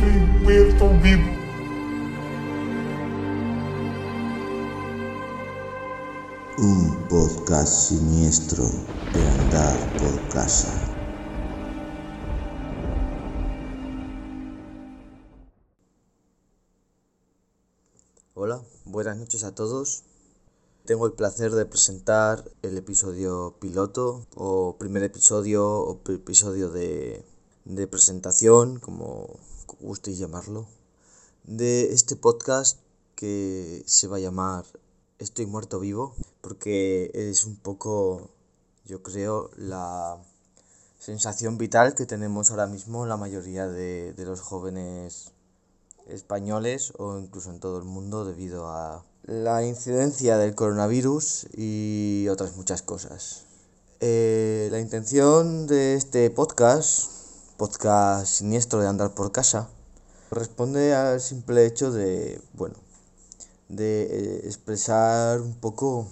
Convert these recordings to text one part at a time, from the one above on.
muerto vivo. Un podcast siniestro de andar por casa. Hola, buenas noches a todos. Tengo el placer de presentar el episodio piloto o primer episodio o episodio de, de presentación, como gustéis llamarlo, de este podcast que se va a llamar Estoy muerto vivo, porque es un poco, yo creo, la sensación vital que tenemos ahora mismo la mayoría de, de los jóvenes españoles o incluso en todo el mundo debido a la incidencia del coronavirus y otras muchas cosas. Eh, la intención de este podcast, podcast siniestro de andar por casa, responde al simple hecho de, bueno, de eh, expresar un poco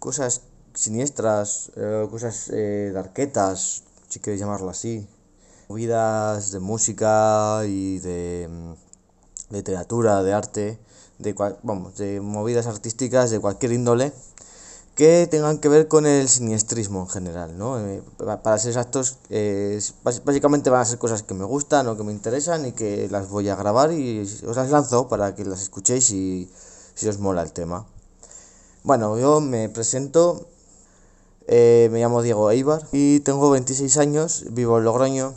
cosas siniestras, eh, cosas eh, darquetas, si queréis llamarlo así, movidas de música y de mm, literatura, de arte, de, vamos, de movidas artísticas de cualquier índole que tengan que ver con el siniestrismo en general, ¿no? Eh, para ser exactos, eh, básicamente van a ser cosas que me gustan o que me interesan y que las voy a grabar y os las lanzo para que las escuchéis y si os mola el tema. Bueno, yo me presento, eh, me llamo Diego Eibar y tengo 26 años, vivo en Logroño,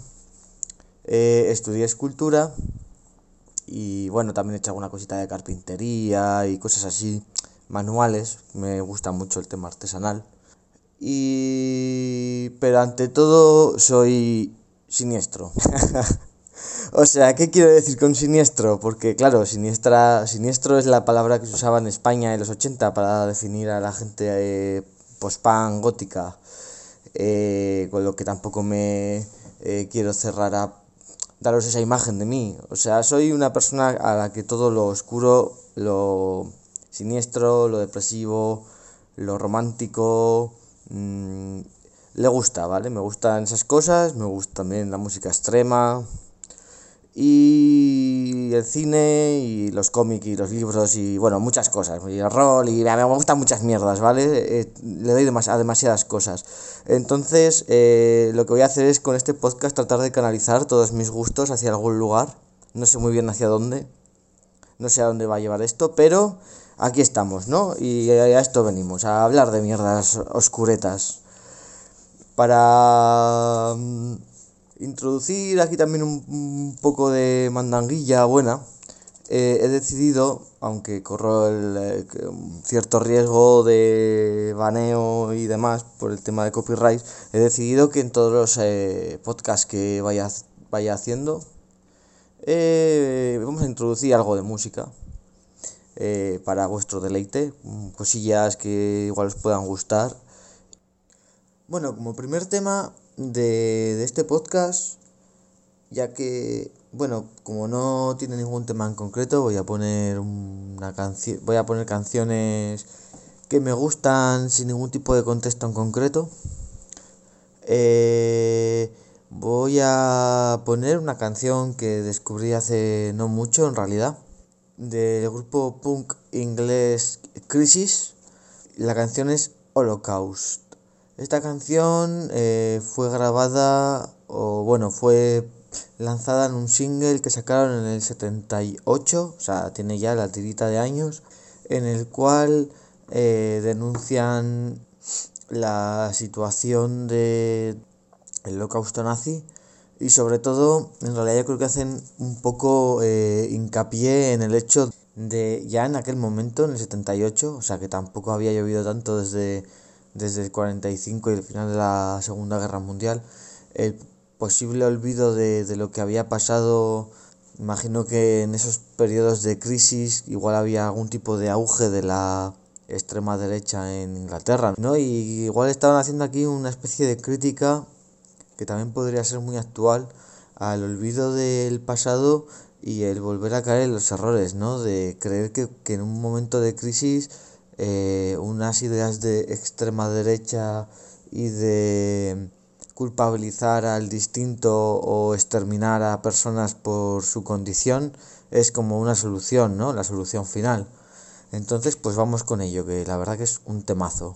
estudié escultura y bueno, también he hecho alguna cosita de carpintería y cosas así, manuales, me gusta mucho el tema artesanal. Y... pero ante todo soy siniestro. o sea, ¿qué quiero decir con siniestro? Porque claro, siniestra, siniestro es la palabra que se usaba en España en los 80 para definir a la gente eh, post-punk, gótica, eh, con lo que tampoco me eh, quiero cerrar a daros esa imagen de mí. O sea, soy una persona a la que todo lo oscuro, lo siniestro, lo depresivo, lo romántico, mmm, le gusta, ¿vale? Me gustan esas cosas, me gusta también la música extrema y el cine y los cómics y los libros y bueno, muchas cosas, y el rol y me gustan muchas mierdas, ¿vale? Eh, le doy a demasiadas cosas. Entonces, eh, lo que voy a hacer es con este podcast tratar de canalizar todos mis gustos hacia algún lugar. No sé muy bien hacia dónde, no sé a dónde va a llevar esto, pero aquí estamos, ¿no? Y a esto venimos, a hablar de mierdas oscuretas. Para mm, introducir aquí también un, poco de mandanguilla buena, eh, he decidido, aunque corro el, eh, cierto riesgo de baneo y demás por el tema de copyright, he decidido que en todos los eh, podcasts que vaya, vaya haciendo, vamos a introducir algo de música para vuestro deleite, cosillas que igual os puedan gustar. Bueno, como primer tema de, de este podcast, ya que, bueno, como no tiene ningún tema en concreto, voy a poner una canción, voy a poner canciones que me gustan sin ningún tipo de contexto en concreto. Eh, voy a poner una canción que descubrí hace no mucho en realidad del grupo punk inglés Crisis. La canción es Holocaust. Esta canción eh, fue grabada, o bueno, fue lanzada en un single que sacaron en el 78, o sea, tiene ya la tirita de años, en el cual eh, denuncian la situación de el holocausto nazi y sobre todo en realidad yo creo que hacen un poco eh, hincapié en el hecho de ya en aquel momento en el 78 o sea que tampoco había llovido tanto desde desde el 45 y el final de la Segunda Guerra Mundial, el posible olvido de, de lo que había pasado, imagino que en esos periodos de crisis igual había algún tipo de auge de la extrema derecha en Inglaterra, ¿no? Y igual estaban haciendo aquí una especie de crítica que también podría ser muy actual al olvido del pasado y el volver a caer en los errores, ¿no? De creer que, que en un momento de crisis eh, unas ideas de extrema derecha y de culpabilizar al distinto o exterminar a personas por su condición es como una solución, ¿no? La solución final. Entonces, pues vamos con ello, que la verdad que es un temazo.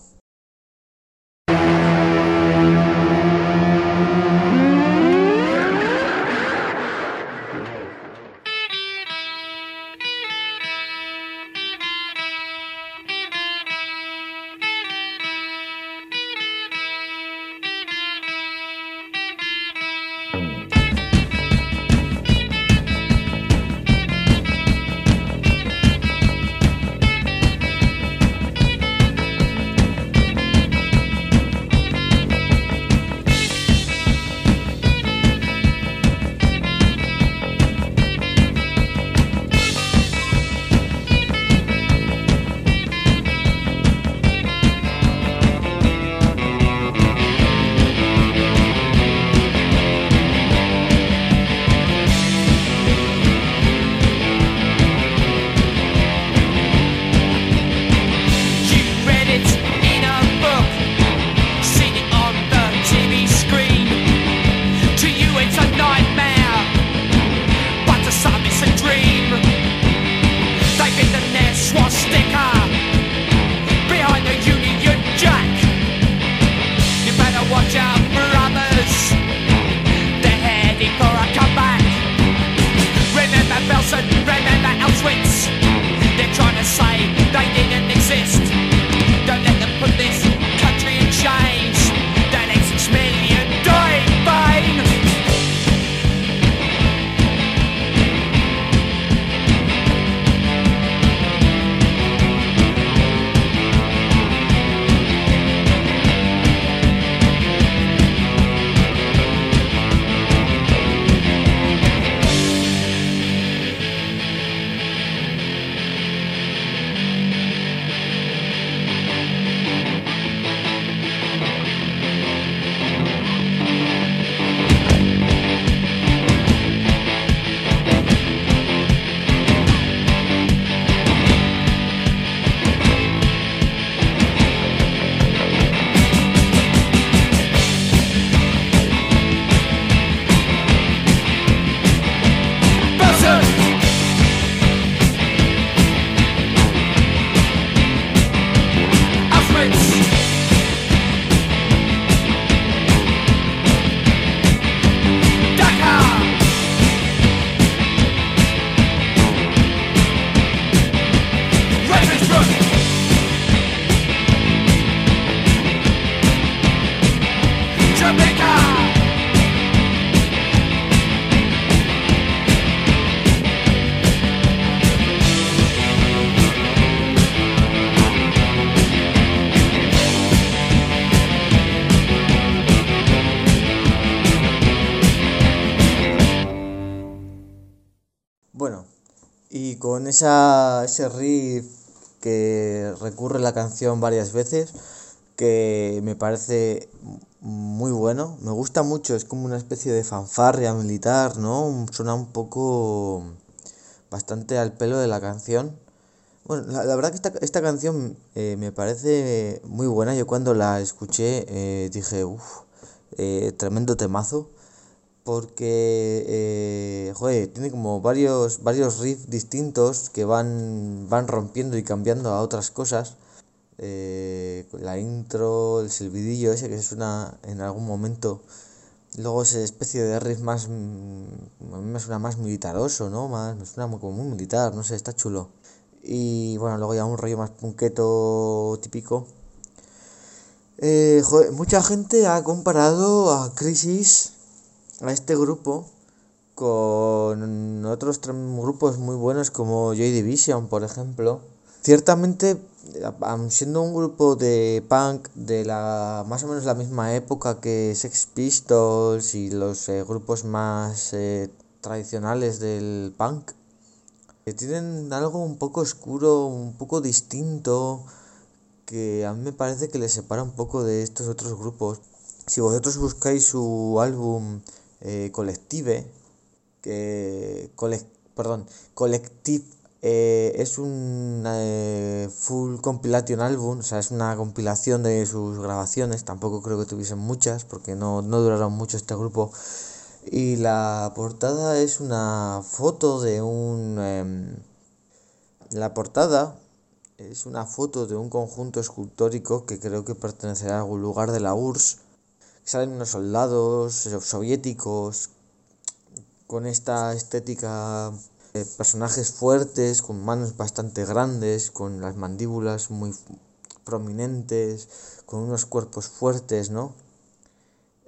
Esa, ese riff que recurre la canción varias veces, que me parece muy bueno, me gusta mucho, es como una especie de fanfarria militar, ¿no? Suena un poco bastante al pelo de la canción. Bueno, la, verdad que esta, esta canción eh, me parece muy buena, yo cuando la escuché eh, dije, uff, eh, tremendo temazo porque eh, joder, tiene como varios varios riffs distintos que van van rompiendo y cambiando a otras cosas. Eh, la intro el silbidillo ese que se suena en algún momento. Luego esa especie de riff más mm, a mí me suena más militaroso no más me suena como muy militar no sé está chulo. Y bueno luego ya un rollo más punqueto típico. Eh, joder, mucha gente ha comparado a Crisis a este grupo con otros grupos muy buenos como Joy Division, por ejemplo. Ciertamente, siendo un grupo de punk de la más o menos la misma época que Sex Pistols y los eh, grupos más eh, tradicionales del punk, eh, tienen algo un poco oscuro, un poco distinto, que a mí me parece que les separa un poco de estos otros grupos. Si vosotros buscáis su álbum eh, Collective, que, perdón, Collective Eh, es un eh, full compilation album, o sea, es una compilación de sus grabaciones. Tampoco creo que tuviesen muchas, porque no, no duraron mucho este grupo. Y la portada es una foto de un. Em, la portada es una foto de un conjunto escultórico que creo que pertenecerá a algún lugar de la URSS. Salen unos soldados soviéticos con esta estética de personajes fuertes, con manos bastante grandes, con las mandíbulas muy prominentes, con unos cuerpos fuertes, ¿no?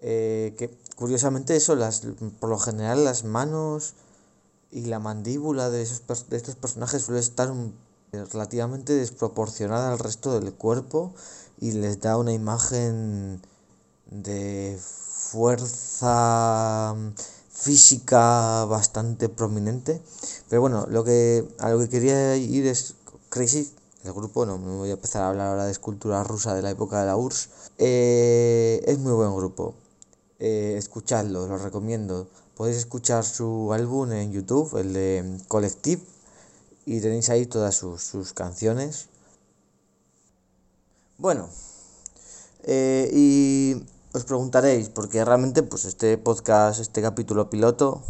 Eh, que curiosamente eso, las, por lo general las manos y la mandíbula de, esos, de estos personajes suele estar relativamente desproporcionada al resto del cuerpo y les da una imagen de fuerza física bastante prominente. Pero bueno, lo que, a lo que quería ir es Crazy, el grupo, no me voy a empezar a hablar ahora de escultura rusa de la época de la URSS. Eh, es muy buen grupo. Eh, escuchadlo, lo recomiendo. Podéis escuchar su álbum en YouTube, el de Collective, y tenéis ahí todas sus, sus canciones. Bueno, eh, y os preguntaréis, porque realmente pues este podcast, este capítulo piloto,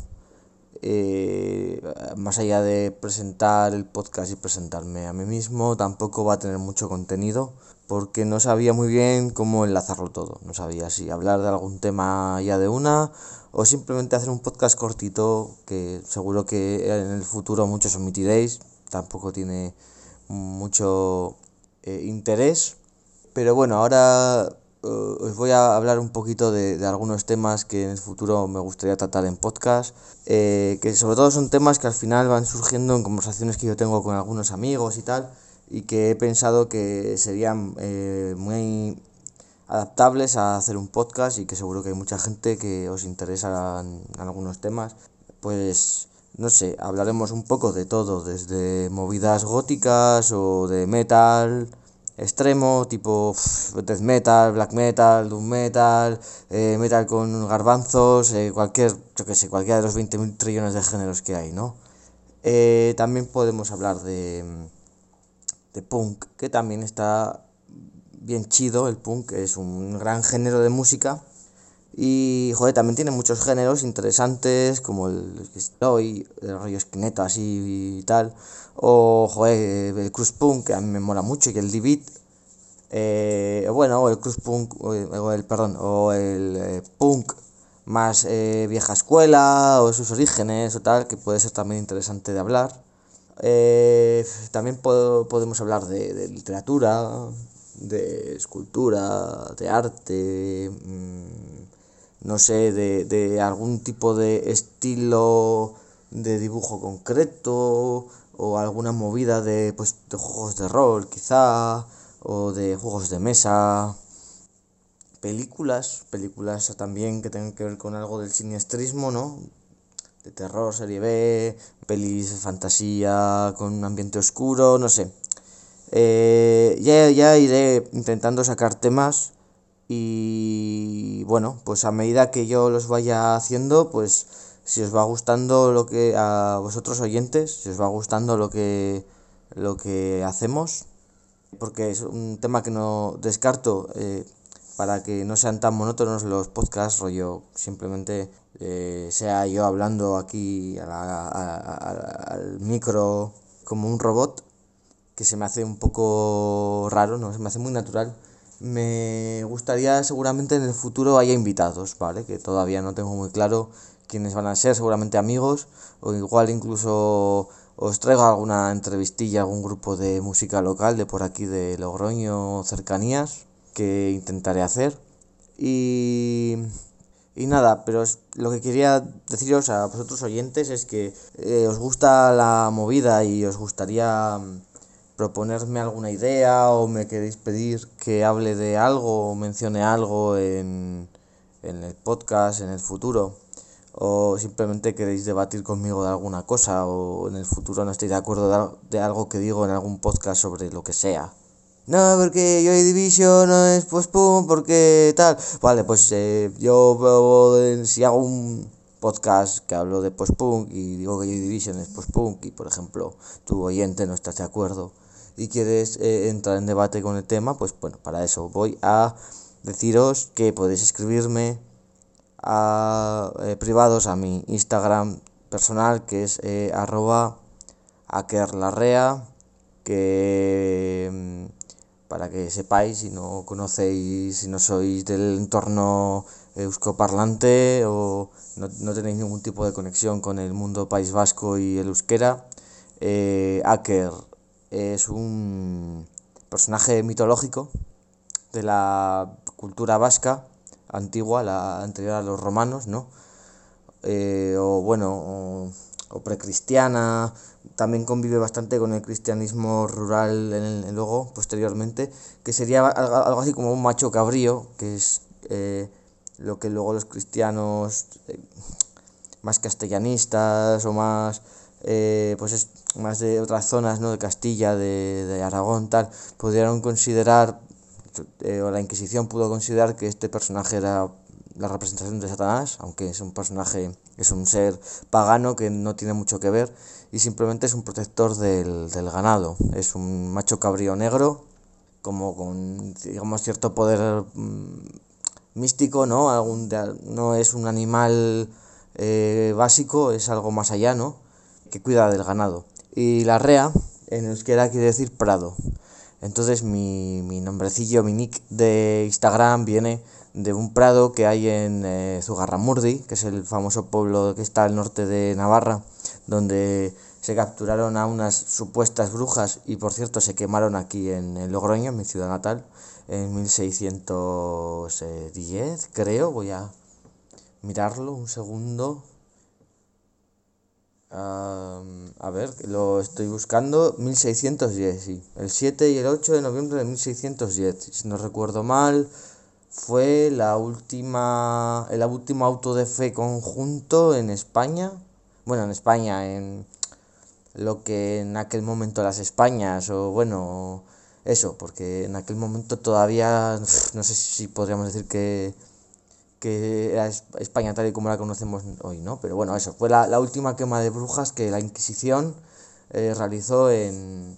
eh, más allá de presentar el podcast y presentarme a mí mismo, tampoco va a tener mucho contenido, porque no sabía muy bien cómo enlazarlo todo. No sabía si hablar de algún tema ya de una o simplemente hacer un podcast cortito que seguro que en el futuro muchos omitiréis, tampoco tiene mucho eh, interés. Pero bueno, ahora eh, os voy a hablar un poquito de, algunos temas que en el futuro me gustaría tratar en podcast, eh, que sobre todo son temas que al final van surgiendo en conversaciones que yo tengo con algunos amigos y tal, y que he pensado que serían eh, muy adaptables a hacer un podcast y que seguro que hay mucha gente que os interesa en algunos temas, pues no sé, hablaremos un poco de todo, desde movidas góticas o de metal, extremo, tipo death metal, black metal, doom metal, eh, metal con garbanzos, eh, cualquier, yo que sé, cualquiera de los 20.000 trillones de géneros que hay, ¿no? Eh, también podemos hablar de, de punk, que también está bien chido, el punk es un gran género de música. Y, joder, también tiene muchos géneros interesantes, como el Stoy, el rollo esquineta así y tal. O, joder, el cruz punk, que a mí me mola mucho, y el d Eh, bueno, o el cruz punk, o el, perdón, o el eh, punk más eh, vieja escuela, o sus orígenes, o tal, que puede ser también interesante de hablar. Eh, también podemos hablar de, literatura, de escultura, de arte, mm, no sé, de, de algún tipo de estilo de dibujo concreto, o alguna movida de, pues, de juegos de rol quizá, o de juegos de mesa, películas, películas también que tengan que ver con algo del siniestrismo, ¿no? De terror, serie B, pelis fantasía con un ambiente oscuro, no sé. Eh, ya, ya iré intentando sacar temas y bueno, pues a medida que yo los vaya haciendo, pues si os va gustando lo que a vosotros oyentes, si os va gustando lo que lo que hacemos, porque es un tema que no descarto eh, para que no sean tan monótonos los podcasts, rollo simplemente eh, sea yo hablando aquí al micro como un robot, que se me hace un poco raro, no, se me hace muy natural. Me gustaría seguramente en el futuro haya invitados, ¿vale? Que todavía no tengo muy claro quienes van a ser, seguramente amigos, o igual incluso os traigo alguna entrevistilla, algún grupo de música local de por aquí de Logroño, cercanías, que intentaré hacer. Y, y nada, pero lo que quería deciros a vosotros oyentes es que eh, os gusta la movida y os gustaría proponerme alguna idea o me queréis pedir que hable de algo o mencione algo en, en el podcast en el futuro o simplemente queréis debatir conmigo de alguna cosa o en el futuro no estáis de acuerdo de, algo que digo en algún podcast sobre lo que sea. No, porque Joy Division no es pues pum, porque tal. Vale, pues eh, yo si hago un podcast que hablo de post-punk y digo que Joy Division es post-punk y por ejemplo tu oyente no estás de acuerdo y quieres eh, entrar en debate con el tema, pues bueno, para eso voy a deciros que podéis escribirme a eh, privados a mi Instagram personal que es eh, arroba akerlarrea que mm, para que sepáis si no conocéis, si no sois del entorno euskoparlante o no, no tenéis ningún tipo de conexión con el mundo país vasco y el euskera, eh, Aker es un personaje mitológico de la cultura vasca antigua, la anterior a los romanos, ¿no? Eh, o bueno, o, o, precristiana, también convive bastante con el cristianismo rural en el, luego, posteriormente, que sería algo, así como un macho cabrío, que es eh, lo que luego los cristianos eh, más castellanistas o más eh, pues es más de otras zonas ¿no? de Castilla, de, de Aragón, tal, pudieron considerar, eh, o la Inquisición pudo considerar que este personaje era la representación de Satanás, aunque es un personaje, es un ser pagano que no tiene mucho que ver y simplemente es un protector del, del ganado, es un macho cabrío negro, como con, digamos, cierto poder mmm, místico, ¿no? Algún, no es un animal eh, básico, es algo más allá, ¿no? Que cuida del ganado. Y la rea, en euskera quiere decir prado. Entonces mi, mi nombrecillo, mi nick de Instagram viene de un prado que hay en eh, Zugarramurdi, que es el famoso pueblo que está al norte de Navarra, donde se capturaron a unas supuestas brujas y por cierto se quemaron aquí en, en Logroño, en mi ciudad natal, en 1610, creo. Voy a mirarlo un segundo. Um, a ver, lo estoy buscando. 1610, sí. El 7 y el 8 de noviembre de 1610. Si no recuerdo mal, fue la última, el último auto de fe conjunto en España. Bueno, en España, en lo que en aquel momento las Españas, o bueno, eso, porque en aquel momento todavía, no sé si podríamos decir que, que era España tal y como la conocemos hoy, ¿no? Pero bueno, eso, fue la, la última quema de brujas que la Inquisición eh, realizó en,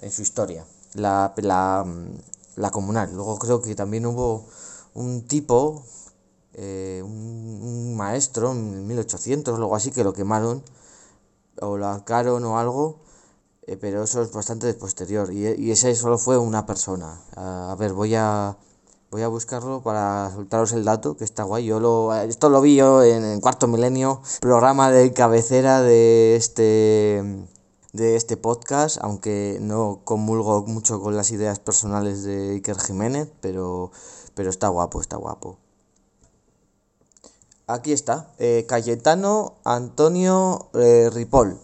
en su historia, la, la, la comunal. Luego creo que también hubo un tipo, eh, un, maestro en 1800 o algo así, que lo quemaron o lo arcaron o algo eh, pero eso es bastante posterior y, y, ese solo fue una persona. A ver, voy a voy a buscarlo para soltaros el dato, que está guay. Yo lo esto lo vi yo en el cuarto milenio, programa de cabecera de este de este podcast, aunque no comulgo mucho con las ideas personales de Iker Jiménez, pero pero está guapo, está guapo. Aquí está, eh, Cayetano Antonio eh, Ripoll.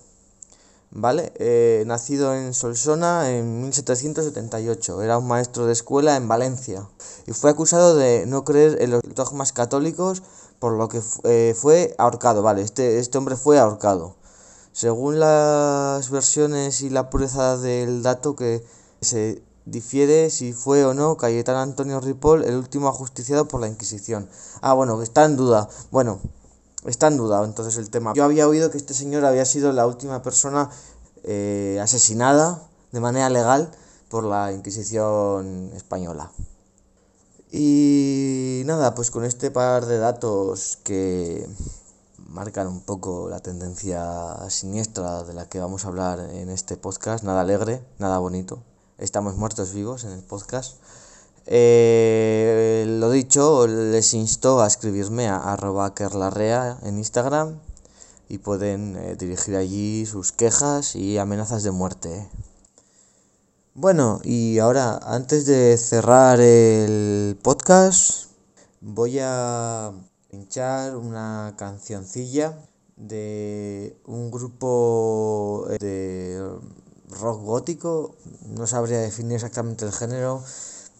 ¿Vale? Eh, nacido en Solsona en 1778, era un maestro de escuela en Valencia y fue acusado de no creer en los dogmas católicos, por lo que eh, fue ahorcado, ¿vale? Este, este hombre fue ahorcado. Según las versiones y la pureza del dato que se difiere si fue o no Cayetano Antonio Ripoll el último ajusticiado por la Inquisición. Ah, bueno, está en duda. Bueno, está en duda entonces el tema. Yo había oído que este señor había sido la última persona eh, asesinada de manera legal por la Inquisición española. Y nada, pues con este par de datos que marcan un poco la tendencia siniestra de la que vamos a hablar en este podcast, nada alegre, nada bonito. Estamos muertos vivos en el podcast. Eh, lo dicho, les insto a escribirme a arroba kerlarrea en Instagram y pueden eh, dirigir allí sus quejas y amenazas de muerte. Bueno, y ahora, antes de cerrar el podcast, voy a pinchar una cancioncilla de un grupo de rock gótico, no sabría definir exactamente el género,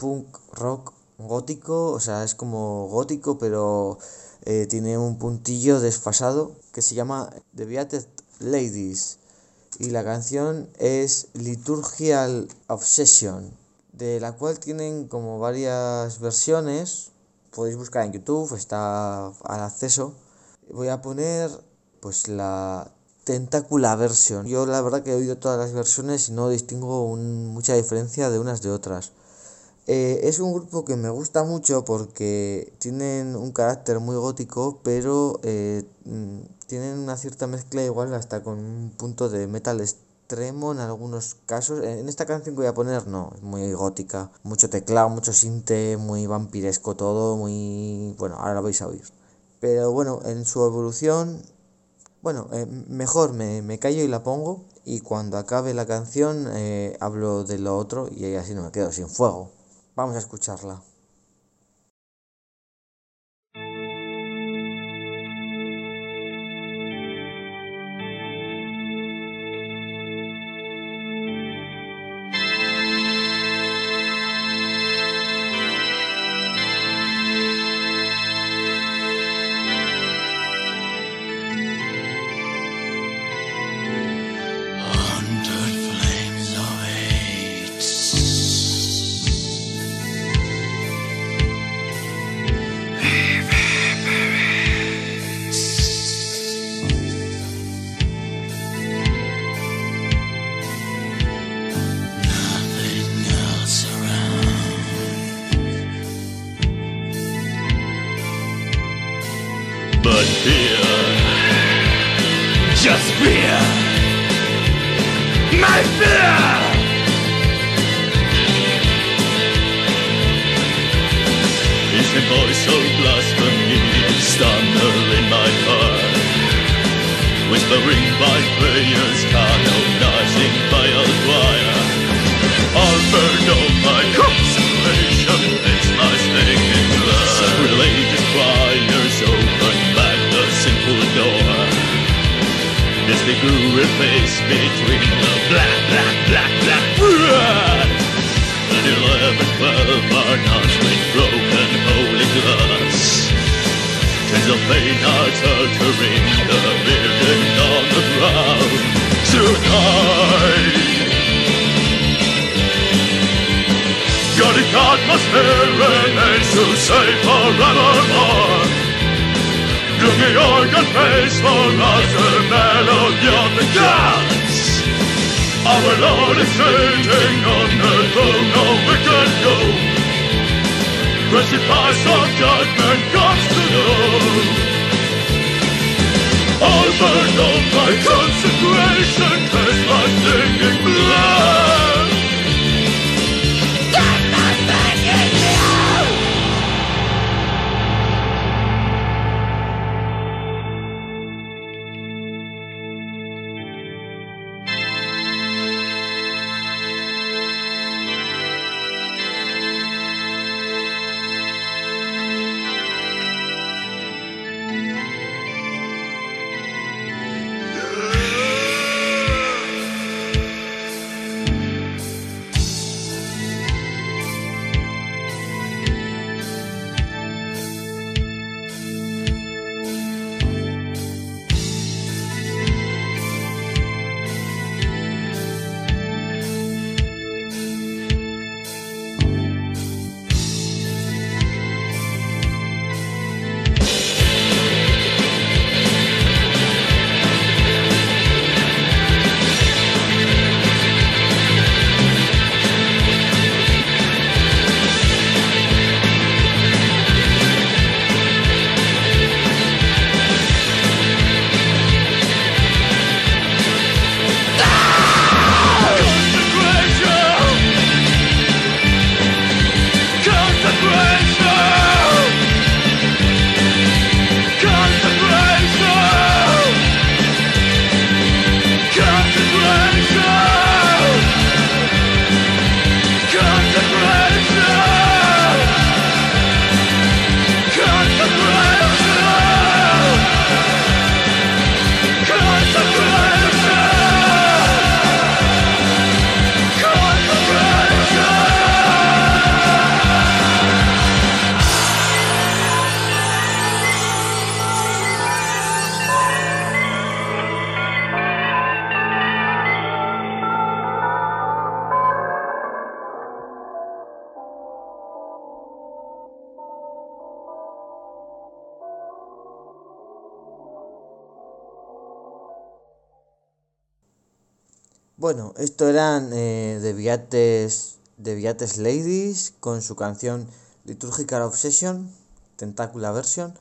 punk rock gótico, o sea, es como gótico, pero eh, tiene un puntillo desfasado que se llama The Beated Ladies y la canción es Liturgial Obsession, de la cual tienen como varias versiones, podéis buscar en YouTube, está al acceso. voy a poner pues la Tentacula versión. Yo la verdad que he oído todas las versiones y no distingo mucha diferencia de unas de otras. Eh, es un grupo que me gusta mucho porque tienen un carácter muy gótico, pero eh, mm, tienen una cierta mezcla igual hasta con un punto de metal extremo en algunos casos. En esta canción que voy a poner no, es muy gótica, mucho teclado, mucho sinte, muy vampiresco todo, muy... bueno, ahora lo vais a oír. Pero bueno, en su evolución, bueno, eh, mejor me, me callo y la pongo y cuando acabe la canción hablo de lo otro y así no me quedo sin fuego. Vamos a escucharla. Fear. Just fear. My fear! Is a voice of blasphemy thunder in my heart? Whispering by prayers, canonizing by a choir. I'll burn all my consecration, They grew a face between the black, black, black, black blood. And eleven, twelve are nuns with broken holy glass. Chains of pain are torturing the virgin on the ground. Tonight. God, God must remain to say forevermore. Give me organ for us the melody of the gods. Our Lord is sitting on the throne of wicked gold. Precipice of judgment comes to know. All burn of my consecration, taste my stinging blood. Bueno, esto eran eh, The Viates Ladies con su canción Liturgical Obsession, Tentacula Version,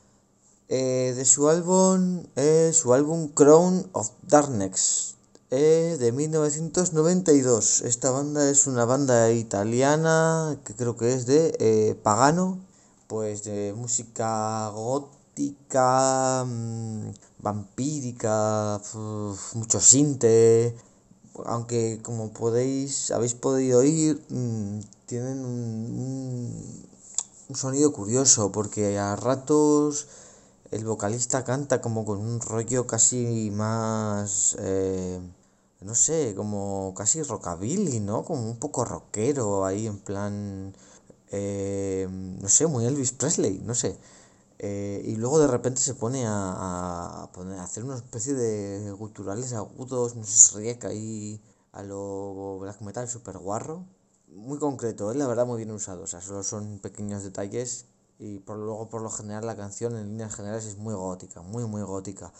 eh, de su álbum, eh, su álbum Crown of Darkness, eh, de 1992. Esta banda es una banda italiana que creo que es de Pagano, pues de música gótica, mm, vampírica, mucho sinte, aunque como podéis, habéis podido oír, mm, tienen un, un, sonido curioso porque a ratos el vocalista canta como con un rollo casi más, eh, no sé, como casi rockabilly, ¿no? Como un poco rockero ahí en plan, eh, no sé, muy Elvis Presley, no sé. Eh, y luego de repente se pone a, a, poner, a hacer una especie de guturales agudos, no sé, se riega ahí a lo black metal super guarro. Muy concreto, ¿eh? la verdad muy bien usado, o sea, solo son pequeños detalles y por luego por lo general la canción en líneas generales es muy gótica, muy muy gótica.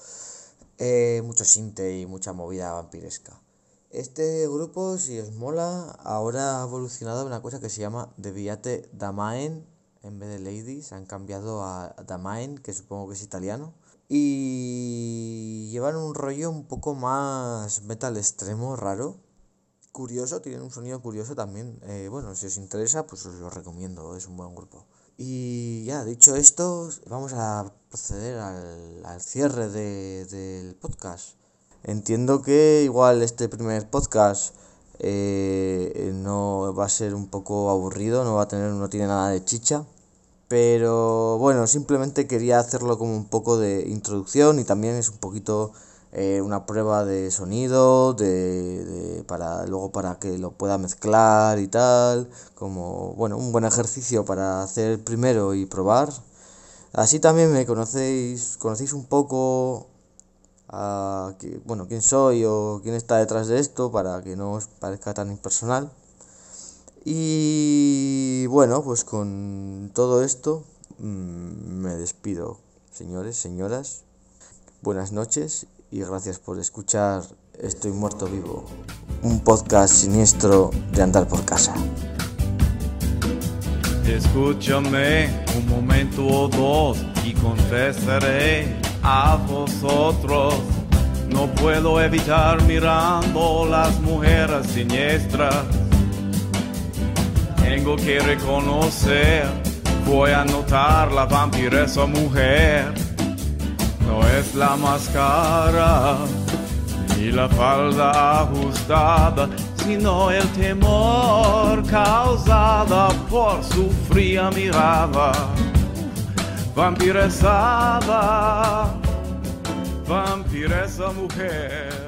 Eh, mucho sinte y mucha movida vampiresca. Este grupo, si os mola, ahora ha evolucionado a una cosa que se llama Deviate Damaen en vez de Ladies, han cambiado a Damain, que supongo que es italiano. Y llevan un rollo un poco más metal extremo, raro. Curioso, tienen un sonido curioso también. Eh, bueno, si os interesa, pues os lo recomiendo, es un buen grupo. Y ya, dicho esto, vamos a proceder al, al cierre de, del podcast. Entiendo que igual este primer podcast eh, no va a ser un poco aburrido, no va a tener, no tiene nada de chicha. Pero bueno, simplemente quería hacerlo como un poco de introducción y también es un poquito eh, una prueba de sonido, de, de, para luego para que lo pueda mezclar y tal, como bueno, un buen ejercicio para hacer primero y probar. Así también me conocéis, conocéis un poco a bueno, quién soy o quién está detrás de esto para que no os parezca tan impersonal. Y bueno, pues con todo esto mmm, me despido, señores, señoras. Buenas noches y gracias por escuchar Estoy muerto vivo, un podcast siniestro de andar por casa. Escúchame un momento o dos y confesaré a vosotros. No puedo evitar mirando las mujeres siniestras. Tengo que reconocer, voy a notar la vampiresa mujer. No es la máscara ni la falda ajustada, sino el temor causada por su fría mirada Vampire Sava, vampire za muhe.